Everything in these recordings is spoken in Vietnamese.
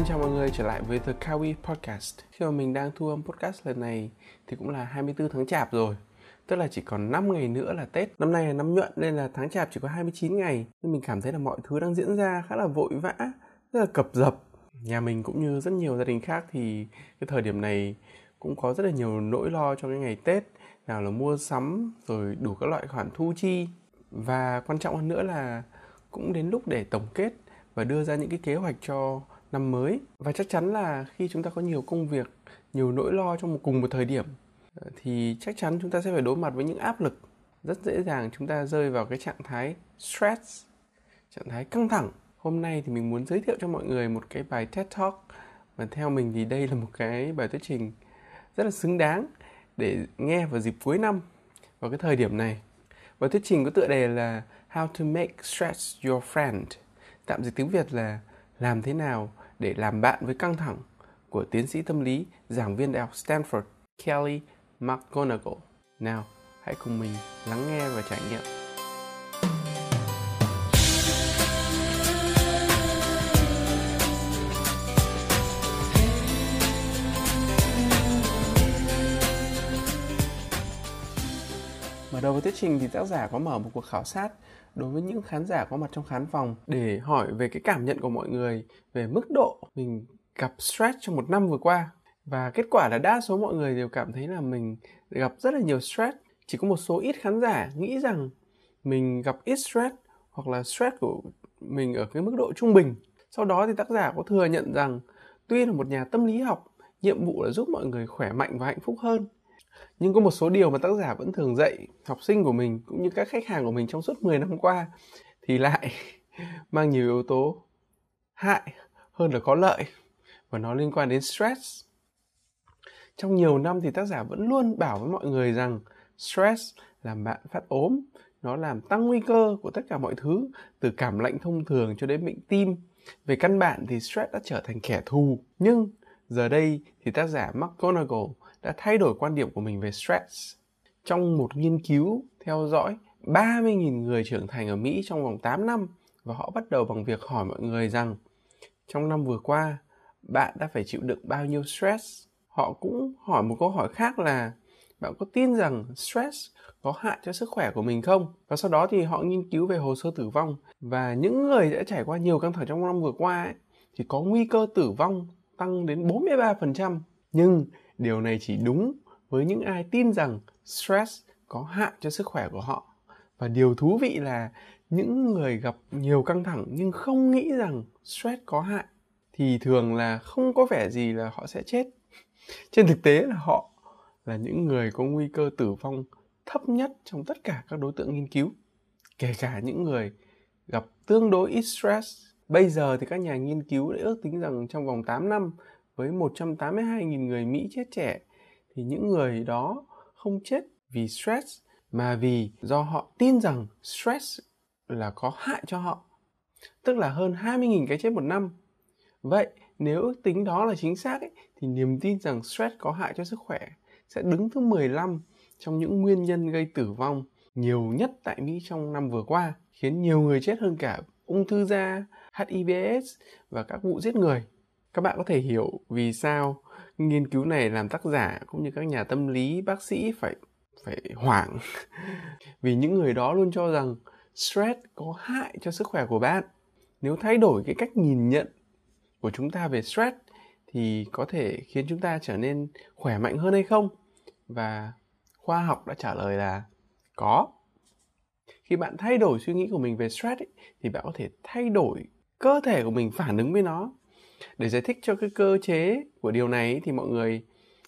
Xin chào mọi người trở lại với The Kawi Podcast. Khi mà mình đang thu âm podcast lần này thì cũng là 24 tháng Chạp rồi. Tức là chỉ còn 5 ngày nữa là Tết. Năm nay là năm nhuận nên là tháng Chạp chỉ có 29 ngày. Nên mình cảm thấy là mọi thứ đang diễn ra khá là vội vã, rất là cập dập. Nhà mình cũng như rất nhiều gia đình khác thì cái thời điểm này cũng có rất là nhiều nỗi lo cho cái ngày Tết. Nào là mua sắm rồi đủ các loại khoản thu chi. Và quan trọng hơn nữa là cũng đến lúc để tổng kết và đưa ra những cái kế hoạch cho năm mới. Và chắc chắn là khi chúng ta có nhiều công việc, nhiều nỗi lo trong một cùng một thời điểm, thì chắc chắn chúng ta sẽ phải đối mặt với những áp lực. Rất dễ dàng chúng ta rơi vào cái trạng thái stress, trạng thái căng thẳng. Hôm nay thì mình muốn giới thiệu cho mọi người một cái bài TED Talk. Và theo mình thì đây là một cái bài thuyết trình rất là xứng đáng để nghe vào dịp cuối năm, vào cái thời điểm này. Bài thuyết trình có tựa đề là How to make stress your friend, tạm dịch tiếng Việt là làm thế nào để làm bạn với căng thẳng của tiến sĩ tâm lý, giảng viên đại học Stanford Kelly McGonigal. Nào, hãy cùng mình lắng nghe và trải nghiệm. Mở đầu với thuyết trình thì tác giả có mở một cuộc khảo sát đối với những khán giả có mặt trong khán phòng để hỏi về cái cảm nhận của mọi người về mức độ mình gặp stress trong một năm vừa qua. Và kết quả là đa số mọi người đều cảm thấy là mình gặp rất là nhiều stress. Chỉ có một số ít khán giả nghĩ rằng mình gặp ít stress hoặc là stress của mình ở cái mức độ trung bình. Sau đó thì tác giả có thừa nhận rằng, tuy là một nhà tâm lý học, nhiệm vụ là giúp mọi người khỏe mạnh và hạnh phúc hơn nhưng có một số điều mà tác giả vẫn thường dạy học sinh của mình cũng như các khách hàng của mình trong suốt 10 năm qua thì lại mang nhiều yếu tố hại hơn là có lợi và nó liên quan đến stress. Trong nhiều năm thì tác giả vẫn luôn bảo với mọi người rằng stress làm bạn phát ốm, nó làm tăng nguy cơ của tất cả mọi thứ từ cảm lạnh thông thường cho đến bệnh tim. Về căn bản thì stress đã trở thành kẻ thù. Nhưng giờ đây thì tác giả McGonagall đã thay đổi quan điểm của mình về stress. Trong một nghiên cứu theo dõi 30.000 người trưởng thành ở Mỹ trong vòng 8 năm và họ bắt đầu bằng việc hỏi mọi người rằng trong năm vừa qua bạn đã phải chịu đựng bao nhiêu stress. Họ cũng hỏi một câu hỏi khác là bạn có tin rằng stress có hại cho sức khỏe của mình không? Và sau đó thì họ nghiên cứu về hồ sơ tử vong và những người đã trải qua nhiều căng thẳng trong năm vừa qua ấy, thì có nguy cơ tử vong tăng đến 43%. Nhưng điều này chỉ đúng với những ai tin rằng stress có hại cho sức khỏe của họ. Và điều thú vị là những người gặp nhiều căng thẳng nhưng không nghĩ rằng stress có hại thì thường là không có vẻ gì là họ sẽ chết. Trên thực tế là họ là những người có nguy cơ tử vong thấp nhất trong tất cả các đối tượng nghiên cứu, kể cả những người gặp tương đối ít stress. Bây giờ thì các nhà nghiên cứu đã ước tính rằng trong vòng 8 năm với 182.000 người Mỹ chết trẻ thì những người đó không chết vì stress mà vì do họ tin rằng stress là có hại cho họ. Tức là hơn 20.000 cái chết một năm. Vậy nếu ước tính đó là chính xác ấy, thì niềm tin rằng stress có hại cho sức khỏe sẽ đứng thứ 15 trong những nguyên nhân gây tử vong nhiều nhất tại Mỹ trong năm vừa qua, khiến nhiều người chết hơn cả ung thư da, HIVS và các vụ giết người các bạn có thể hiểu vì sao nghiên cứu này làm tác giả cũng như các nhà tâm lý bác sĩ phải phải hoảng. Vì những người đó luôn cho rằng stress có hại cho sức khỏe của bạn. Nếu thay đổi cái cách nhìn nhận của chúng ta về stress thì có thể khiến chúng ta trở nên khỏe mạnh hơn hay không? Và khoa học đã trả lời là có. Khi bạn thay đổi suy nghĩ của mình về stress ấy, thì bạn có thể thay đổi cơ thể của mình phản ứng với nó để giải thích cho cái cơ chế của điều này thì mọi người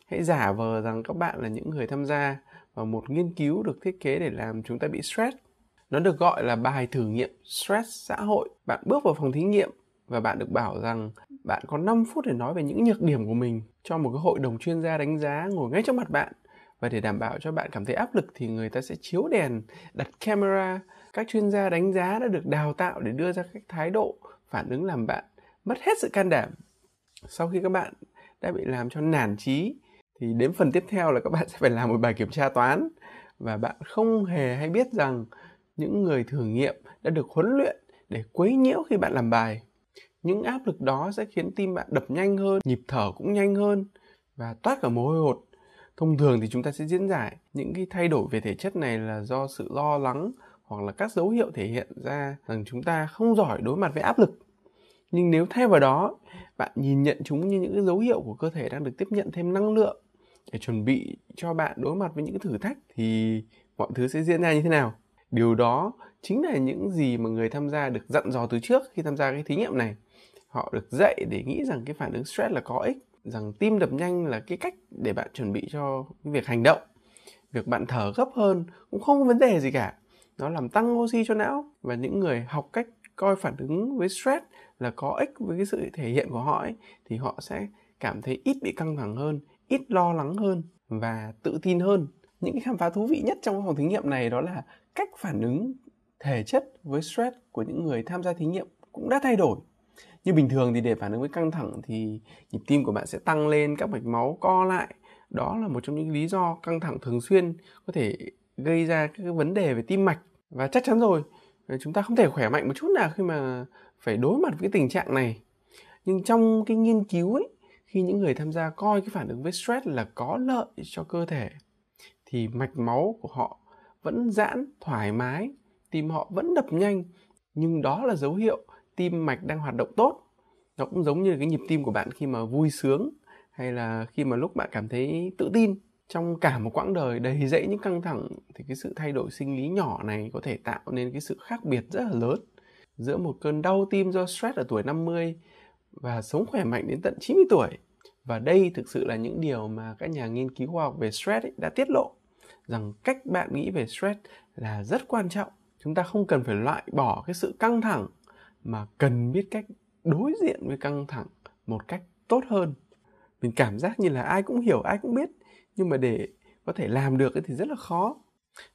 hãy giả vờ rằng các bạn là những người tham gia vào một nghiên cứu được thiết kế để làm chúng ta bị stress. Nó được gọi là bài thử nghiệm stress xã hội. Bạn bước vào phòng thí nghiệm và bạn được bảo rằng bạn có 5 phút để nói về những nhược điểm của mình cho một cái hội đồng chuyên gia đánh giá ngồi ngay trước mặt bạn. Và để đảm bảo cho bạn cảm thấy áp lực thì người ta sẽ chiếu đèn, đặt camera. Các chuyên gia đánh giá đã được đào tạo để đưa ra các thái độ phản ứng làm bạn mất hết sự can đảm. Sau khi các bạn đã bị làm cho nản trí thì đến phần tiếp theo là các bạn sẽ phải làm một bài kiểm tra toán và bạn không hề hay biết rằng những người thử nghiệm đã được huấn luyện để quấy nhiễu khi bạn làm bài. Những áp lực đó sẽ khiến tim bạn đập nhanh hơn, nhịp thở cũng nhanh hơn và toát cả mồ hôi hột. Thông thường thì chúng ta sẽ diễn giải những cái thay đổi về thể chất này là do sự lo lắng hoặc là các dấu hiệu thể hiện ra rằng chúng ta không giỏi đối mặt với áp lực. Nhưng nếu thay vào đó, bạn nhìn nhận chúng như những cái dấu hiệu của cơ thể đang được tiếp nhận thêm năng lượng để chuẩn bị cho bạn đối mặt với những thử thách thì mọi thứ sẽ diễn ra như thế nào? Điều đó chính là những gì mà người tham gia được dặn dò từ trước khi tham gia cái thí nghiệm này. Họ được dạy để nghĩ rằng cái phản ứng stress là có ích, rằng tim đập nhanh là cái cách để bạn chuẩn bị cho việc hành động. Việc bạn thở gấp hơn cũng không có vấn đề gì cả. Nó làm tăng oxy cho não và những người học cách coi phản ứng với stress là có ích với cái sự thể hiện của họ ấy, thì họ sẽ cảm thấy ít bị căng thẳng hơn, ít lo lắng hơn và tự tin hơn. Những cái khám phá thú vị nhất trong phòng thí nghiệm này đó là cách phản ứng thể chất với stress của những người tham gia thí nghiệm cũng đã thay đổi. Như bình thường thì để phản ứng với căng thẳng thì nhịp tim của bạn sẽ tăng lên, các mạch máu co lại. Đó là một trong những lý do căng thẳng thường xuyên có thể gây ra các vấn đề về tim mạch. Và chắc chắn rồi, chúng ta không thể khỏe mạnh một chút nào khi mà phải đối mặt với cái tình trạng này. Nhưng trong cái nghiên cứu ấy, khi những người tham gia coi cái phản ứng với stress là có lợi cho cơ thể thì mạch máu của họ vẫn giãn thoải mái tim họ vẫn đập nhanh. Nhưng đó là dấu hiệu tim mạch đang hoạt động tốt. Nó cũng giống như cái nhịp tim của bạn khi mà vui sướng hay là khi mà lúc bạn cảm thấy tự tin trong cả một quãng đời đầy dẫy những căng thẳng thì cái sự thay đổi sinh lý nhỏ này có thể tạo nên cái sự khác biệt rất là lớn giữa một cơn đau tim do stress ở tuổi 50 và sống khỏe mạnh đến tận 90 tuổi. Và đây thực sự là những điều mà các nhà nghiên cứu khoa học về stress ấy đã tiết lộ rằng cách bạn nghĩ về stress là rất quan trọng. Chúng ta không cần phải loại bỏ cái sự căng thẳng mà cần biết cách đối diện với căng thẳng một cách tốt hơn. Mình cảm giác như là ai cũng hiểu, ai cũng biết nhưng mà để có thể làm được thì rất là khó.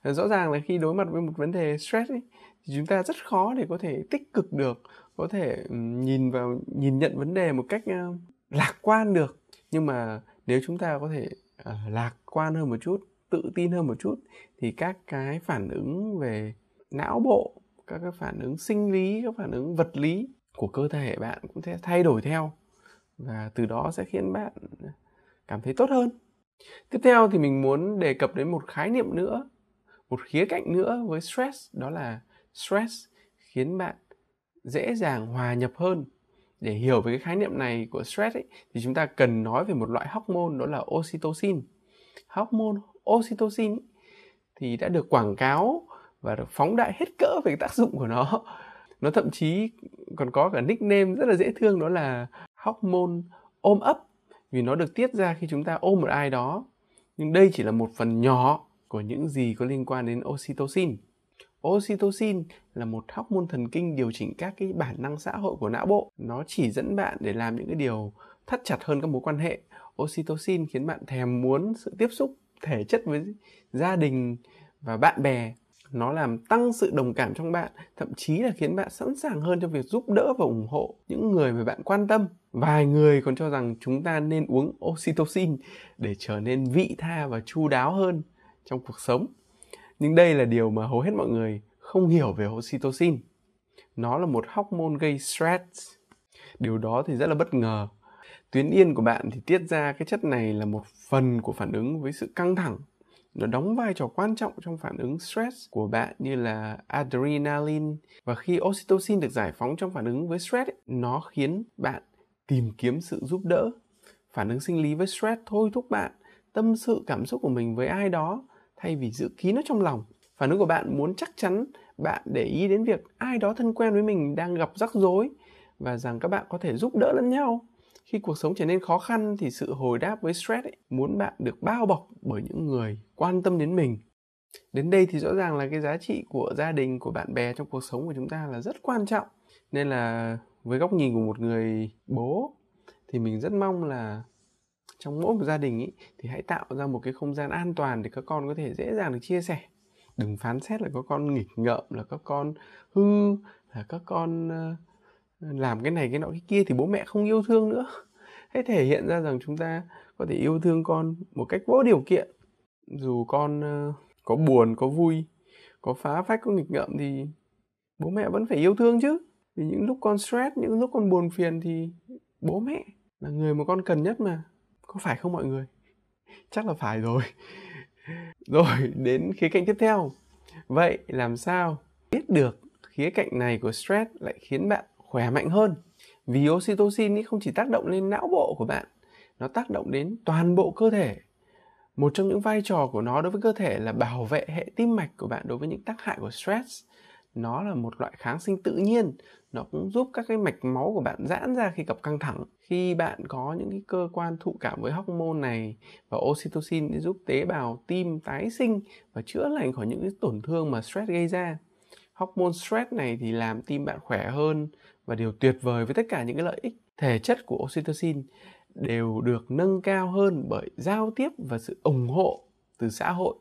Rõ ràng là khi đối mặt với một vấn đề stress ấy, thì chúng ta rất khó để có thể tích cực được, có thể nhìn vào nhìn nhận vấn đề một cách lạc quan được. Nhưng mà nếu chúng ta có thể ờ, lạc quan hơn một chút tự tin hơn một chút thì các cái phản ứng về não bộ các cái phản ứng sinh lý các phản ứng vật lý của cơ thể bạn cũng sẽ thay đổi theo và từ đó sẽ khiến bạn cảm thấy tốt hơn tiếp theo thì mình muốn đề cập đến một khái niệm nữa một khía cạnh nữa với stress đó là stress khiến bạn dễ dàng hòa nhập hơn. Để hiểu về cái khái niệm này của stress ấy, thì chúng ta cần nói về một loại hormone đó là oxytocin. Hormone oxytocin thì đã được quảng cáo và được phóng đại hết cỡ về tác dụng của nó. Nó thậm chí còn có cả nickname rất là dễ thương đó là hormone ôm ấp vì nó được tiết ra khi chúng ta ôm một ai đó. Nhưng đây chỉ là một phần nhỏ của những gì có liên quan đến oxytocin. Oxytocin là một hormone thần kinh điều chỉnh các cái bản năng xã hội của não bộ. Nó chỉ dẫn bạn để làm những cái điều thắt chặt hơn các mối quan hệ. Oxytocin khiến bạn thèm muốn sự tiếp xúc thể chất với gia đình và bạn bè nó làm tăng sự đồng cảm trong bạn, thậm chí là khiến bạn sẵn sàng hơn trong việc giúp đỡ và ủng hộ những người mà bạn quan tâm. Vài người còn cho rằng chúng ta nên uống oxytocin để trở nên vị tha và chu đáo hơn trong cuộc sống. Nhưng đây là điều mà hầu hết mọi người không hiểu về oxytocin. Nó là một hormone gây stress. Điều đó thì rất là bất ngờ. Tuyến yên của bạn thì tiết ra cái chất này là một phần của phản ứng với sự căng thẳng nó đóng vai trò quan trọng trong phản ứng stress của bạn như là adrenaline. Và khi oxytocin được giải phóng trong phản ứng với stress ấy, nó khiến bạn tìm kiếm sự giúp đỡ. Phản ứng sinh lý với stress thôi thúc bạn tâm sự cảm xúc của mình với ai đó thay vì giữ kín nó trong lòng. Phản ứng của bạn muốn chắc chắn bạn để ý đến việc ai đó thân quen với mình đang gặp rắc rối và rằng các bạn có thể giúp đỡ lẫn nhau khi cuộc sống trở nên khó khăn thì sự hồi đáp với stress ấy, muốn bạn được bao bọc bởi những người quan tâm đến mình. Đến đây thì rõ ràng là cái giá trị của gia đình của bạn bè trong cuộc sống của chúng ta là rất quan trọng. Nên là với góc nhìn của một người bố thì mình rất mong là trong mỗi một gia đình ý, thì hãy tạo ra một cái không gian an toàn để các con có thể dễ dàng được chia sẻ. Đừng phán xét là các con nghịch ngợm là các con hư là các con uh, làm cái này cái nọ cái kia thì bố mẹ không yêu thương nữa. Hãy thể hiện ra rằng chúng ta có thể yêu thương con một cách vô điều kiện. Dù con ờ, có buồn, có vui, có phá phách, có nghịch ngợm thì bố mẹ vẫn phải yêu thương chứ. Vì những lúc con stress, những lúc con buồn phiền thì bố mẹ là người mà con cần nhất mà. Có phải không mọi người? Chắc là phải rồi. Rồi, đến khía cạnh tiếp theo. Vậy làm sao biết được khía cạnh này của stress lại khiến bạn khỏe mạnh hơn. Vì oxytocin ý không chỉ tác động lên não bộ của bạn, nó tác động đến toàn bộ cơ thể. Một trong những vai trò của nó đối với cơ thể là bảo vệ hệ tim mạch của bạn đối với những tác hại của stress. Nó là một loại kháng sinh tự nhiên. Nó cũng giúp các cái mạch máu của bạn giãn ra khi gặp căng thẳng. Khi bạn có những cái cơ quan thụ cảm với hormone này và oxytocin để giúp tế bào tim tái sinh và chữa lành khỏi những cái tổn thương mà stress gây ra. Hormone stress này thì làm tim bạn khỏe hơn và điều tuyệt vời với tất cả những cái lợi ích thể chất của oxytocin đều được nâng cao hơn bởi giao tiếp và sự ủng hộ từ xã hội.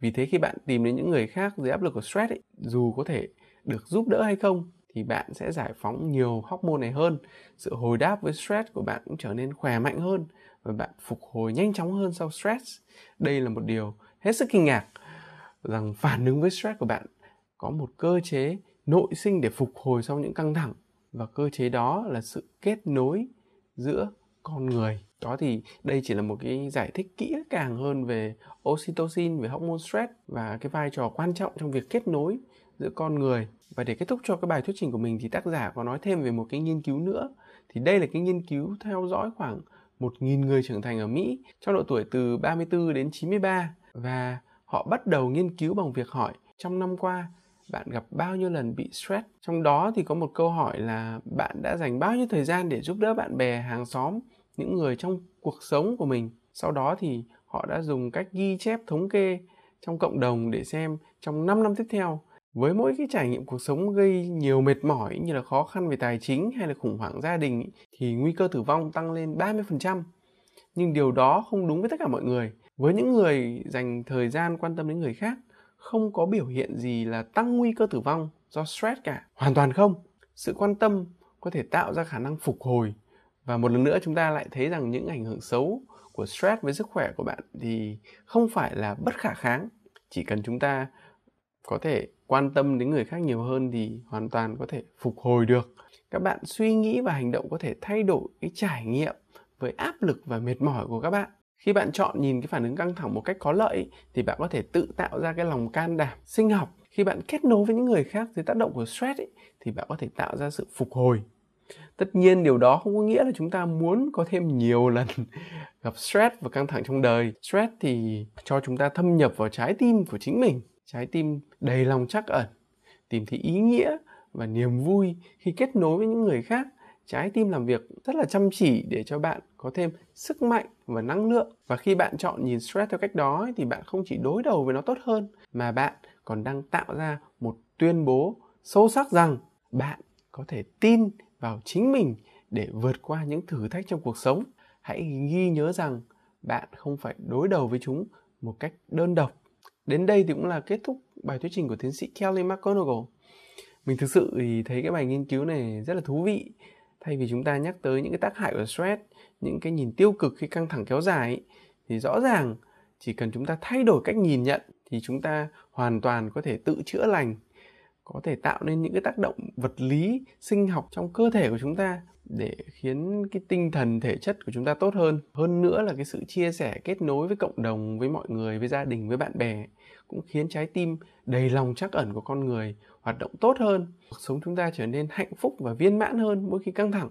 Vì thế khi bạn tìm đến những người khác dưới áp lực của stress ấy, dù có thể được giúp đỡ hay không thì bạn sẽ giải phóng nhiều hormone này hơn. Sự hồi đáp với stress của bạn cũng trở nên khỏe mạnh hơn và bạn phục hồi nhanh chóng hơn sau stress. Đây là một điều hết sức kinh ngạc rằng phản ứng với stress của bạn có một cơ chế nội sinh để phục hồi sau những căng thẳng và cơ chế đó là sự kết nối giữa con người. Đó thì đây chỉ là một cái giải thích kỹ càng hơn về oxytocin, về hormone stress và cái vai trò quan trọng trong việc kết nối giữa con người. Và để kết thúc cho cái bài thuyết trình của mình thì tác giả có nói thêm về một cái nghiên cứu nữa. Thì đây là cái nghiên cứu theo dõi khoảng 1.000 người trưởng thành ở Mỹ trong độ tuổi từ 34 đến 93 và họ bắt đầu nghiên cứu bằng việc hỏi, trong năm qua bạn gặp bao nhiêu lần bị stress trong đó thì có một câu hỏi là bạn đã dành bao nhiêu thời gian để giúp đỡ bạn bè hàng xóm những người trong cuộc sống của mình sau đó thì họ đã dùng cách ghi chép thống kê trong cộng đồng để xem trong 5 năm tiếp theo với mỗi cái trải nghiệm cuộc sống gây nhiều mệt mỏi như là khó khăn về tài chính hay là khủng hoảng gia đình thì nguy cơ tử vong tăng lên 30%. Nhưng điều đó không đúng với tất cả mọi người. Với những người dành thời gian quan tâm đến người khác, không có biểu hiện gì là tăng nguy cơ tử vong do stress cả. Hoàn toàn không. Sự quan tâm có thể tạo ra khả năng phục hồi. Và một lần nữa chúng ta lại thấy rằng những ảnh hưởng xấu của stress với sức khỏe của bạn thì không phải là bất khả kháng. Chỉ cần chúng ta có thể quan tâm đến người khác nhiều hơn thì hoàn toàn có thể phục hồi được các bạn suy nghĩ và hành động có thể thay đổi cái trải nghiệm với áp lực và mệt mỏi của các bạn khi bạn chọn nhìn cái phản ứng căng thẳng một cách có lợi thì bạn có thể tự tạo ra cái lòng can đảm sinh học. Khi bạn kết nối với những người khác dưới tác động của stress ấy, thì bạn có thể tạo ra sự phục hồi. Tất nhiên điều đó không có nghĩa là chúng ta muốn có thêm nhiều lần gặp stress và căng thẳng trong đời. Stress thì cho chúng ta thâm nhập vào trái tim của chính mình. Trái tim đầy lòng chắc ẩn tìm thấy ý nghĩa và niềm vui khi kết nối với những người khác trái tim làm việc rất là chăm chỉ để cho bạn có thêm sức mạnh và năng lượng và khi bạn chọn nhìn stress theo cách đó thì bạn không chỉ đối đầu với nó tốt hơn, mà bạn còn đang tạo ra một tuyên bố sâu sắc rằng bạn có thể tin vào chính mình để vượt qua những thử thách trong cuộc sống hãy ghi nhớ rằng bạn không phải đối đầu với chúng một cách đơn độc Đến đây thì cũng là kết thúc bài thuyết trình của tiến sĩ Kelly McGonigal. Mình thực sự thì thấy cái bài nghiên cứu này rất là thú vị. Thay vì chúng ta nhắc tới những cái tác hại của stress, những cái nhìn tiêu cực khi căng thẳng kéo dài thì rõ ràng chỉ cần chúng ta thay đổi cách nhìn nhận thì chúng ta hoàn toàn có thể tự chữa lành có thể tạo nên những cái tác động vật lý sinh học trong cơ thể của chúng ta để khiến cái tinh thần thể chất của chúng ta tốt hơn. Hơn nữa là cái sự chia sẻ, kết nối với cộng đồng, với mọi người, với gia đình, với bạn bè cũng khiến trái tim đầy lòng trắc ẩn của con người hoạt động tốt hơn. Cuộc sống chúng ta trở nên hạnh phúc và viên mãn hơn mỗi khi căng thẳng.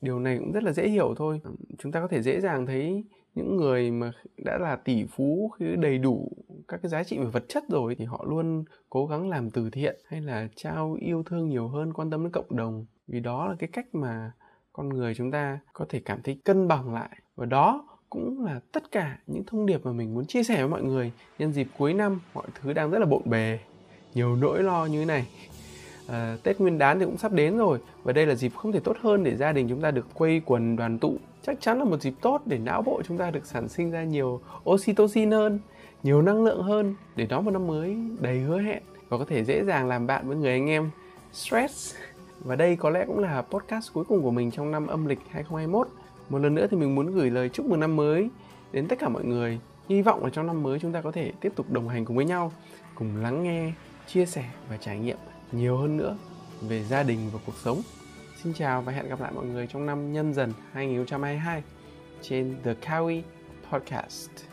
Điều này cũng rất là dễ hiểu thôi. Chúng ta có thể dễ dàng thấy những người mà đã là tỷ phú, khi đầy đủ các cái giá trị về vật chất rồi thì họ luôn cố gắng làm từ thiện hay là trao yêu thương nhiều hơn, quan tâm đến cộng đồng. Vì đó là cái cách mà con người chúng ta có thể cảm thấy cân bằng lại. Và đó cũng là tất cả những thông điệp mà mình muốn chia sẻ với mọi người. Nhân dịp cuối năm, mọi thứ đang rất là bộn bề, nhiều nỗi lo như thế này. À, Tết Nguyên đán thì cũng sắp đến rồi và đây là dịp không thể tốt hơn để gia đình chúng ta được quây quần đoàn tụ. Chắc chắn là một dịp tốt để não bộ chúng ta được sản sinh ra nhiều oxytocin hơn, nhiều năng lượng hơn để đón một năm mới đầy hứa hẹn và có thể dễ dàng làm bạn với người anh em stress. Và đây có lẽ cũng là podcast cuối cùng của mình trong năm âm lịch 2021. Một lần nữa thì mình muốn gửi lời chúc mừng năm mới đến tất cả mọi người. Hy vọng là trong năm mới chúng ta có thể tiếp tục đồng hành cùng với nhau, cùng lắng nghe, chia sẻ và trải nghiệm nhiều hơn nữa về gia đình và cuộc sống. Xin chào và hẹn gặp lại mọi người trong năm nhâm dần 2022 trên The Kawi Podcast.